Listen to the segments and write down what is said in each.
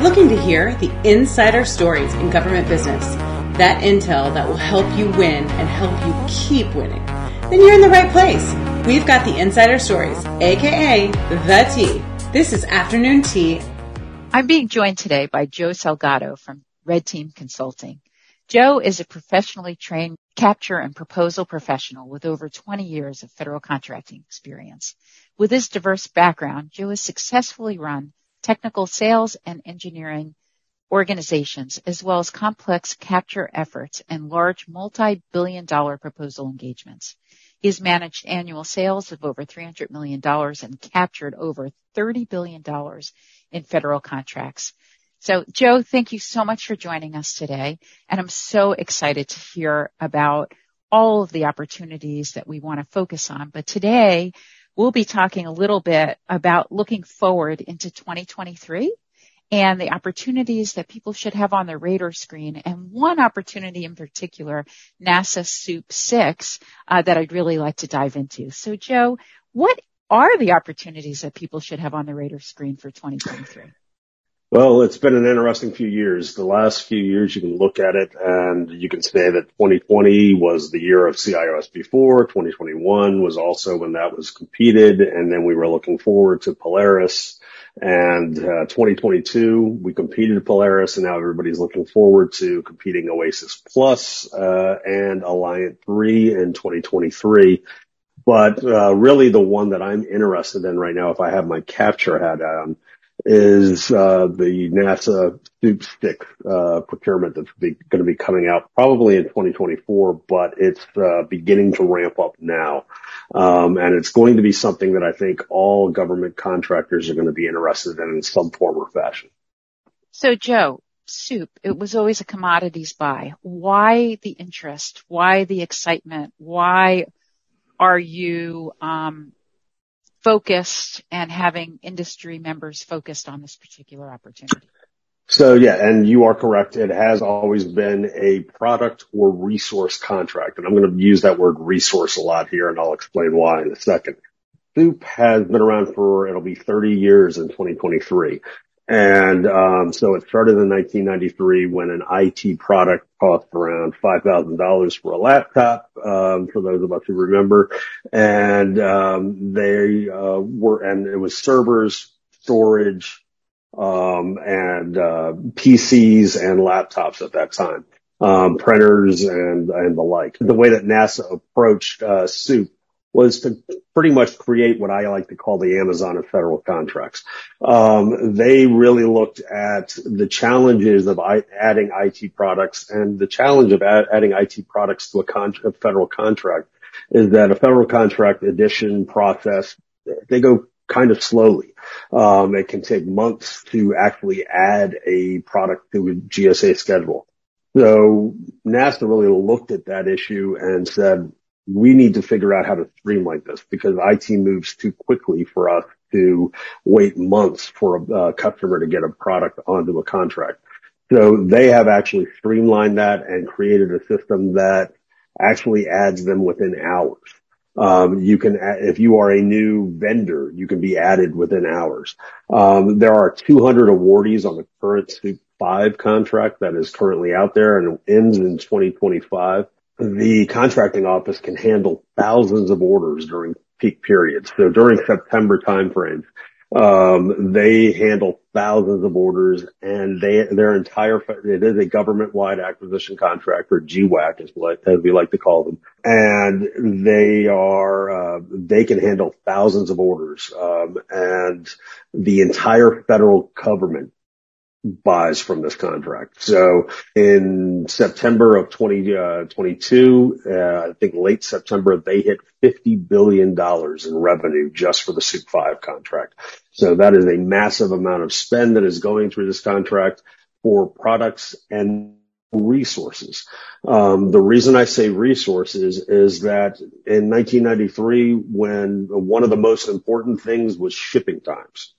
you're looking to hear the insider stories in government business, that intel that will help you win and help you keep winning, then you're in the right place. We've got the insider stories, aka the tea. This is afternoon tea. I'm being joined today by Joe Salgado from Red Team Consulting. Joe is a professionally trained capture and proposal professional with over 20 years of federal contracting experience. With his diverse background, Joe has successfully run technical sales and engineering organizations, as well as complex capture efforts and large multi-billion dollar proposal engagements. Has managed annual sales of over $300 million and captured over $30 billion in federal contracts. So Joe, thank you so much for joining us today. And I'm so excited to hear about all of the opportunities that we want to focus on. But today we'll be talking a little bit about looking forward into 2023 and the opportunities that people should have on their radar screen. And one opportunity in particular, NASA SEWP 6, uh, that I'd really like to dive into. So Joe, what are the opportunities that people should have on their radar screen for 2023? Well, it's been an interesting few years. The last few years, you can look at it and you can say that 2020 was the year of CIOSP4. 2021 was also when that was competed. And then we were looking forward to Polaris and uh, 2022 we competed Polaris and now everybody's looking forward to competing Oasis Plus, uh, and Alliant 3 in 2023. But, uh, really the one that I'm interested in right now, if I have my capture hat on, is uh, the NASA SEWP 6 uh, procurement that's going to be coming out probably in 2024, but it's uh, beginning to ramp up now. Um, and it's going to be something that I think all government contractors are going to be interested in in some form or fashion. So Joe, SEWP. It was always a commodities buy. Why the interest? Why the excitement? Why are you um, focused and having industry members focused on this particular opportunity. So yeah, and you are correct. It has always been a product or resource contract. And I'm going to use that word resource a lot here and I'll explain why in a second. SEWP has been around for, it'll be 30 years in 2023. And um, so it started in 1993 when an IT product cost around $5,000 for a laptop, um, for those of us who remember. And um, they uh, were, and it was servers, storage, um, and uh, PCs and laptops at that time, um, printers and and the like. The way that NASA approached uh, SEWP was to pretty much create what I like to call the Amazon of federal contracts. Um, they really looked at the challenges of adding IT products and the challenge of adding IT products to a, con- a federal contract is that a federal contract addition process, they go kind of slowly. Um, it can take months to actually add a product to a GSA schedule. So NASA really looked at that issue and said, we need to figure out how to streamline this because IT moves too quickly for us to wait months for a, customer to get a product onto a contract. So they have actually streamlined that and created a system that actually adds them within hours. Um, you can, if you are a new vendor, you can be added within hours. Um, there are 200 awardees on the current SEWP 5 contract that is currently out there and ends in 2025 the contracting office can handle thousands of orders during peak periods. So during September timeframe, um, they handle thousands of orders and they, their entire, it is a government-wide acquisition contract or GWAC is what, as we like to call them. And they are, uh, they can handle thousands of orders. Um, and the entire federal government buys from this contract. So in September of 2022, uh, uh, I think late September, they hit $50 billion in revenue just for the SEWP 5 contract. So that is a massive amount of spend that is going through this contract for products and resources. Um, the reason I say resources is that in 1993, when one of the most important things was shipping times.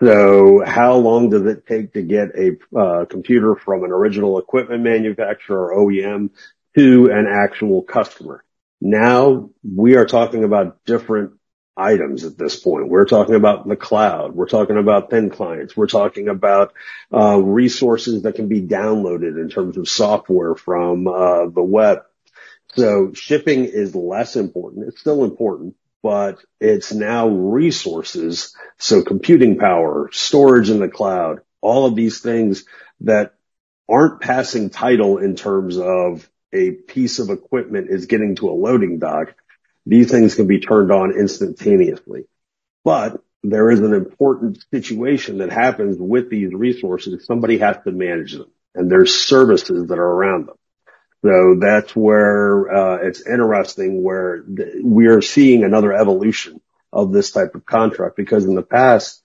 So how long does it take to get a uh, computer from an original equipment manufacturer or OEM to an actual customer? Now we are talking about different items at this point. We're talking about the cloud. We're talking about thin clients. We're talking about uh, resources that can be downloaded in terms of software from uh, the web. So shipping is less important. It's still important, but it's now resources. So computing power, storage in the cloud, all of these things that aren't passing title in terms of a piece of equipment is getting to a loading dock these things can be turned on instantaneously. But there is an important situation that happens with these resources. Somebody has to manage them and there's services that are around them. So that's where uh, it's interesting where th- we are seeing another evolution of this type of contract because in the past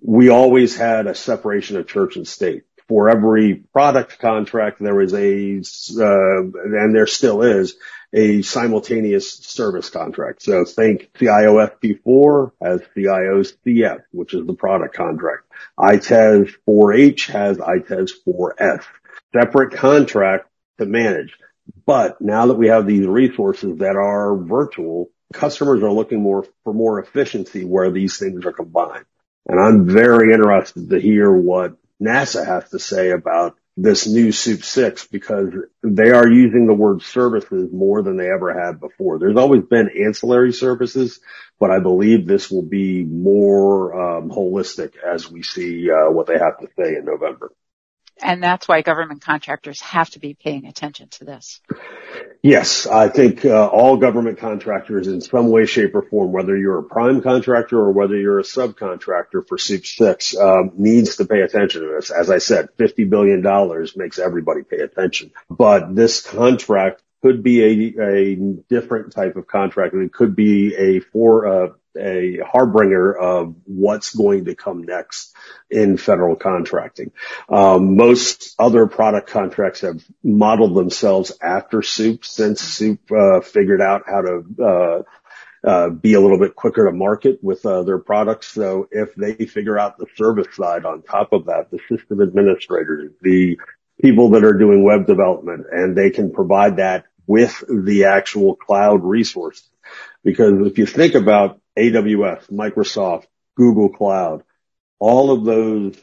we always had a separation of church and state. For every product contract, there was a, uh, and there still is a simultaneous service contract. So think CIO SP4 has CIO CS, which is the product contract. ITES 4H has ITES 4F. Separate contract to manage. But now that we have these resources that are virtual, customers are looking more for more efficiency where these things are combined. And I'm very interested to hear what NASA has to say about this new SEWP 6 because they are using the word services more than they ever had before. There's always been ancillary services, but I believe this will be more um, holistic as we see uh, what they have to say in November. And that's why government contractors have to be paying attention to this. Yes, I think uh, all government contractors in some way, shape or form, whether you're a prime contractor or whether you're a subcontractor for SEWP 6, um, needs to pay attention to this. As I said, $50 billion makes everybody pay attention. But this contract could be a, a different type of contract. And it could be a for, uh, a harbinger of what's going to come next in federal contracting. Um, most other product contracts have modeled themselves after SEWP since SEWP uh, figured out how to uh, uh, be a little bit quicker to market with uh, their products. So if they figure out the service side on top of that, the system administrators, the people that are doing web development, and they can provide that with the actual cloud resource. Because if you think about AWS, Microsoft, Google Cloud, all of those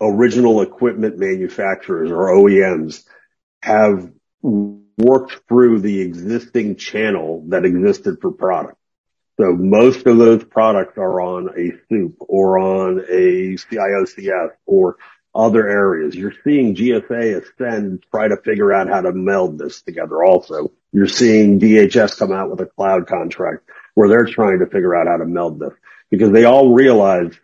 original equipment manufacturers or OEMs have worked through the existing channel that existed for product. So most of those products are on a SEWP or on a CIOCS or other areas. You're seeing GSA Ascend try to figure out how to meld this together also. You're seeing DHS come out with a cloud contract where they're trying to figure out how to meld this because they all realize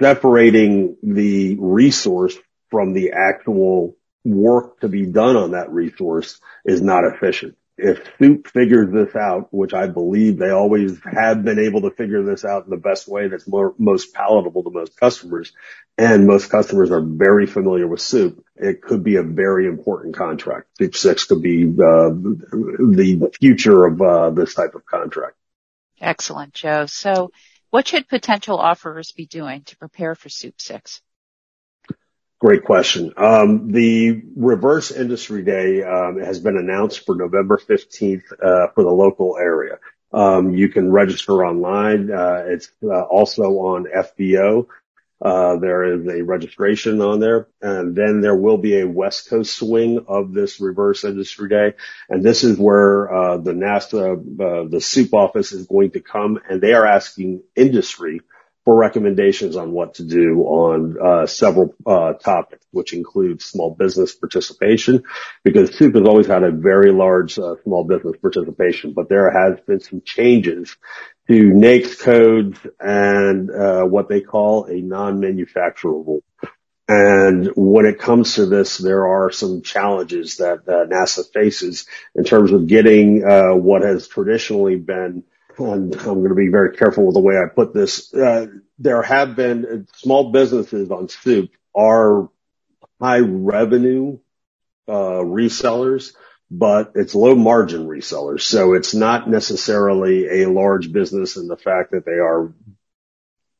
separating the resource from the actual work to be done on that resource is not efficient. If SEWP figures this out, which I believe they always have been able to figure this out in the best way that's more, most palatable to most customers, and most customers are very familiar with SEWP, it could be a very important contract. SEWP 6 could be uh, the future of uh, this type of contract. Excellent, Joe. So what should potential offerers be doing to prepare for SEWP 6? Great question. Um, the Reverse Industry Day um, has been announced for November 15th uh, for the local area. Um, you can register online. Uh, it's uh, also on FBO. Uh, there is a registration on there, and then there will be a West Coast swing of this Reverse Industry Day, and this is where uh, the NASA, uh, the SEWP office is going to come, and they are asking industry for recommendations on what to do on uh, several uh, topics, which include small business participation, because SEWP has always had a very large uh, small business participation, but there has been some changes to NAICS codes and uh, what they call a non-manufacturable. And when it comes to this, there are some challenges that NASA faces in terms of getting uh, what has traditionally been and I'm going to be very careful with the way I put this. Uh, there have been small businesses on SEWP are high revenue uh, resellers but it's low margin resellers. So it's not necessarily a large business in the fact that they are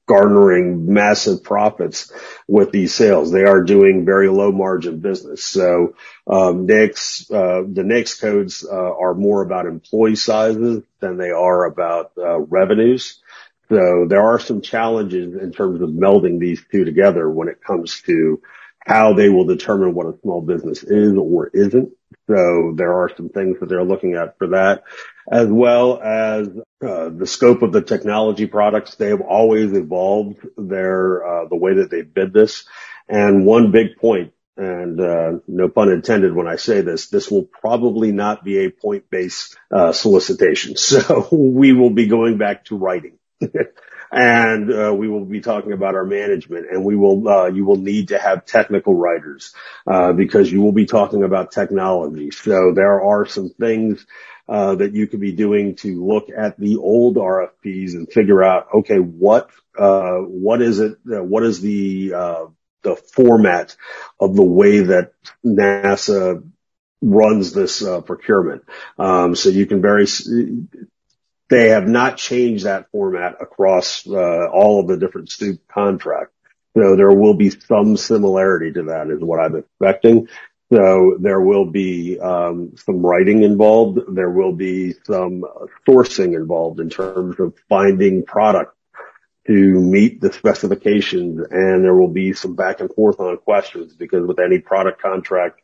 garnering massive profits with these sales. They are doing very low margin business. So, um, uh, the NAICS codes, uh, are more about employee sizes than they are about, uh, revenues. So there are some challenges in terms of melding these two together when it comes to how they will determine what a small business is or isn't. So there are some things that they're looking at for that, as well as uh, the scope of the technology products. They have always evolved their uh, the way that they bid this. And one big point, and uh, no pun intended when I say this, this will probably not be a point-based uh, solicitation. So we will be going back to writing. and uh, we will be talking about our management and we will uh, you will need to have technical writers uh, because you will be talking about technology so there are some things uh, that you could be doing to look at the old RFPs and figure out okay what uh, what is it uh, what is the the format of the way that NASA runs this procurement um, so you can very they have not changed that format across uh, all of the different SEWP contracts. So there will be some similarity to that is what I'm expecting. So there will be um, some writing involved. There will be some sourcing involved in terms of finding product to meet the specifications, and there will be some back and forth on questions because with any product contract,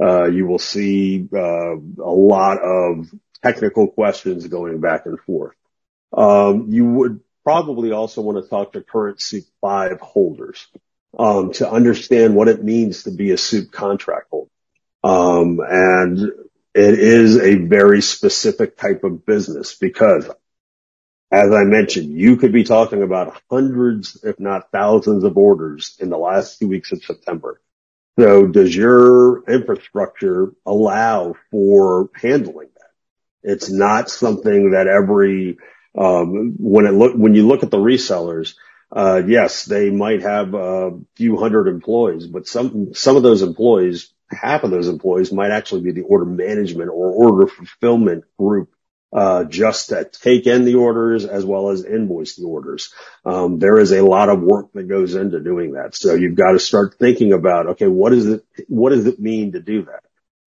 uh, you will see uh, a lot of technical questions going back and forth. Um, you would probably also want to talk to current SEWP 5 holders um, to understand what it means to be a SEWP contract holder. Um, and it is a very specific type of business because as I mentioned, you could be talking about hundreds, if not thousands of orders in the last two weeks of September. So does your infrastructure allow for handling that? it's not something that every, um, when it look, when you look at the resellers, uh, yes, they might have a few hundred employees, but some, some of those employees, half of those employees might actually be the order management or order fulfillment group uh, just to take in the orders as well as invoice the orders. Um, there is a lot of work that goes into doing that. So you've got to start thinking about, okay, what is it, what does it mean to do that?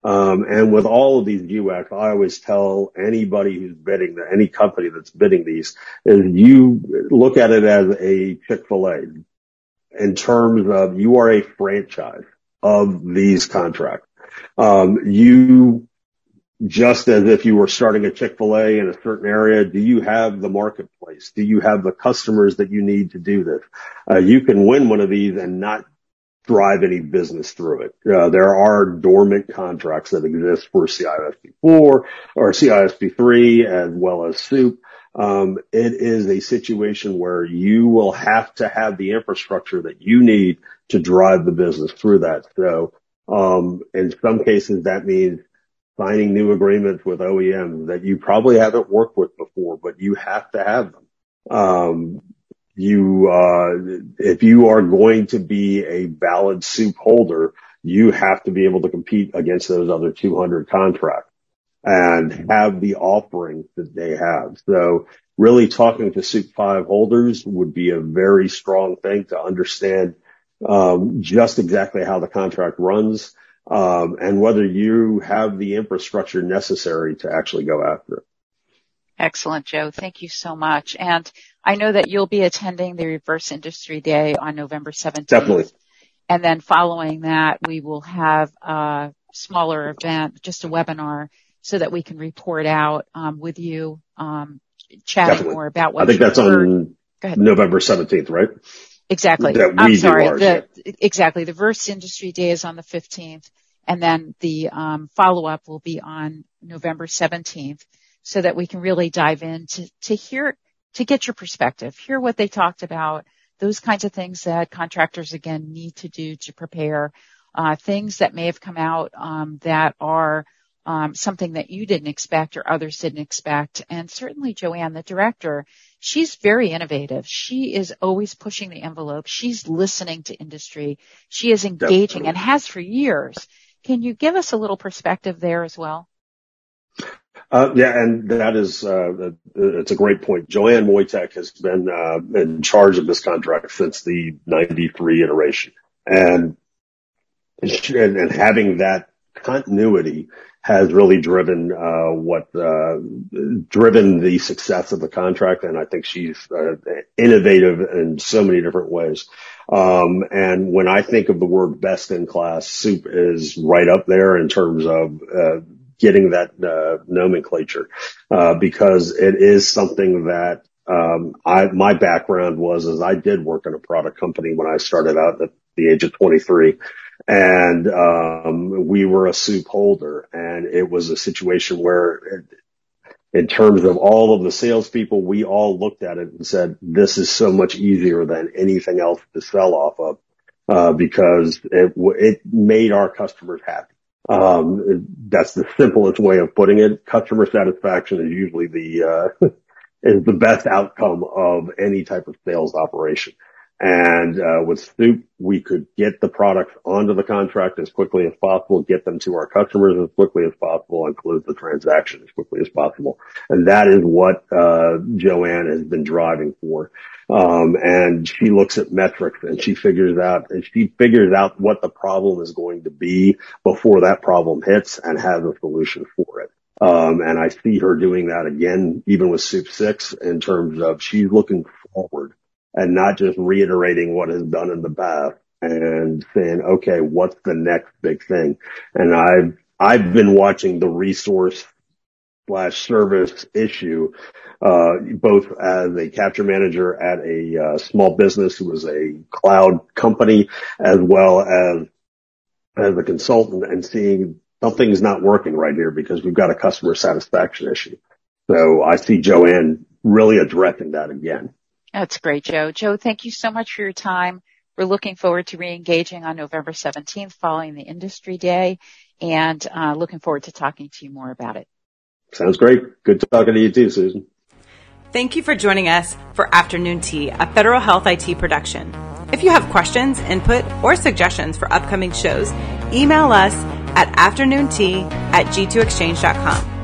Um, and with all of these UX, I always tell anybody who's bidding, any company that's bidding these, is you look at it as a Chick-fil-A in terms of you are a franchise of these contracts. Um, you just as if you were starting a Chick-fil-A in a certain area, do you have the marketplace? Do you have the customers that you need to do this? Uh, you can win one of these and not drive any business through it. Uh, there are dormant contracts that exist for CISP4 or CISP3 as well as SEWP. Um, it is a situation where you will have to have the infrastructure that you need to drive the business through that. So, um, in some cases that means signing new agreements with OEMs that you probably haven't worked with before, but you have to have them. Um, you, uh, if you are going to be a valid SEWP holder, you have to be able to compete against those other 200 contracts and have the offering that they have. So really talking to SEWP 5 holders would be a very strong thing to understand um, just exactly how the contract runs um, and whether you have the infrastructure necessary to actually go after it. Excellent, Joe. Thank you so much. And I know that you'll be attending the Reverse Industry Day on November 17th. Definitely. And then following that, we will have a smaller event, just a webinar, so that we can report out um, with you, um, chatting Definitely. more about what I think that's heard. on November 17th, right? Exactly. I'm sorry. The, exactly. The Reverse Industry Day is on the 15th, and then the um, follow-up will be on November 17th so that we can really dive in to, to hear, to get your perspective, hear what they talked about, those kinds of things that contractors again need to do to prepare, uh, things that may have come out um, that are um, something that you didn't expect or others didn't expect. And certainly Joanne, the director, she's very innovative. She is always pushing the envelope. She's listening to industry. She is engaging Definitely. and has for years. Can you give us a little perspective there as well? Uh, yeah, and that is, uh, it's a great point. Joanne Woytek has been, uh, in charge of this contract since the 93 iteration. And, and having that continuity has really driven, uh, what, uh, driven the success of the contract. And I think she's, innovative in so many different ways. Um, and when I think of the word best in class, SEWP is right up there in terms of, uh, getting that uh, nomenclature uh, because it is something that um, I my background was is I did work in a product company when I started out at the age of 23, and um, we were a SEWP holder, and it was a situation where. It, in terms of all of the salespeople, we all looked at it and said, this is so much easier than anything else to sell off of, uh, because it, it made our customers happy. Um, that's the simplest way of putting it. Customer satisfaction is usually the, uh, is the best outcome of any type of sales operation. And, uh, with SEWP, we could get the products onto the contract as quickly as possible, get them to our customers as quickly as possible, and close the transaction as quickly as possible. And that is what, uh, Joanne has been driving for. Um, and she looks at metrics and she figures out, and she figures out what the problem is going to be before that problem hits and has a solution for it. Um, and I see her doing that again, even with SEWP Six in terms of she's looking forward and not just reiterating what is done in the past and saying, okay, what's the next big thing? And I've, I've been watching the resource slash service issue, uh, both as a capture manager at a uh, small business who was a cloud company as well as as a consultant and seeing something's not working right here because we've got a customer satisfaction issue. So I see Joanne really addressing that again. That's great, Joe. Joe, thank you so much for your time. We're looking forward to re-engaging on November 17th following the industry day and uh, looking forward to talking to you more about it. Sounds great. Good talking to you too, Susan. Thank you for joining us for Afternoon Tea, a Federal Health IT production. If you have questions, input, or suggestions for upcoming shows, email us at afternoontea at g2exchange.com.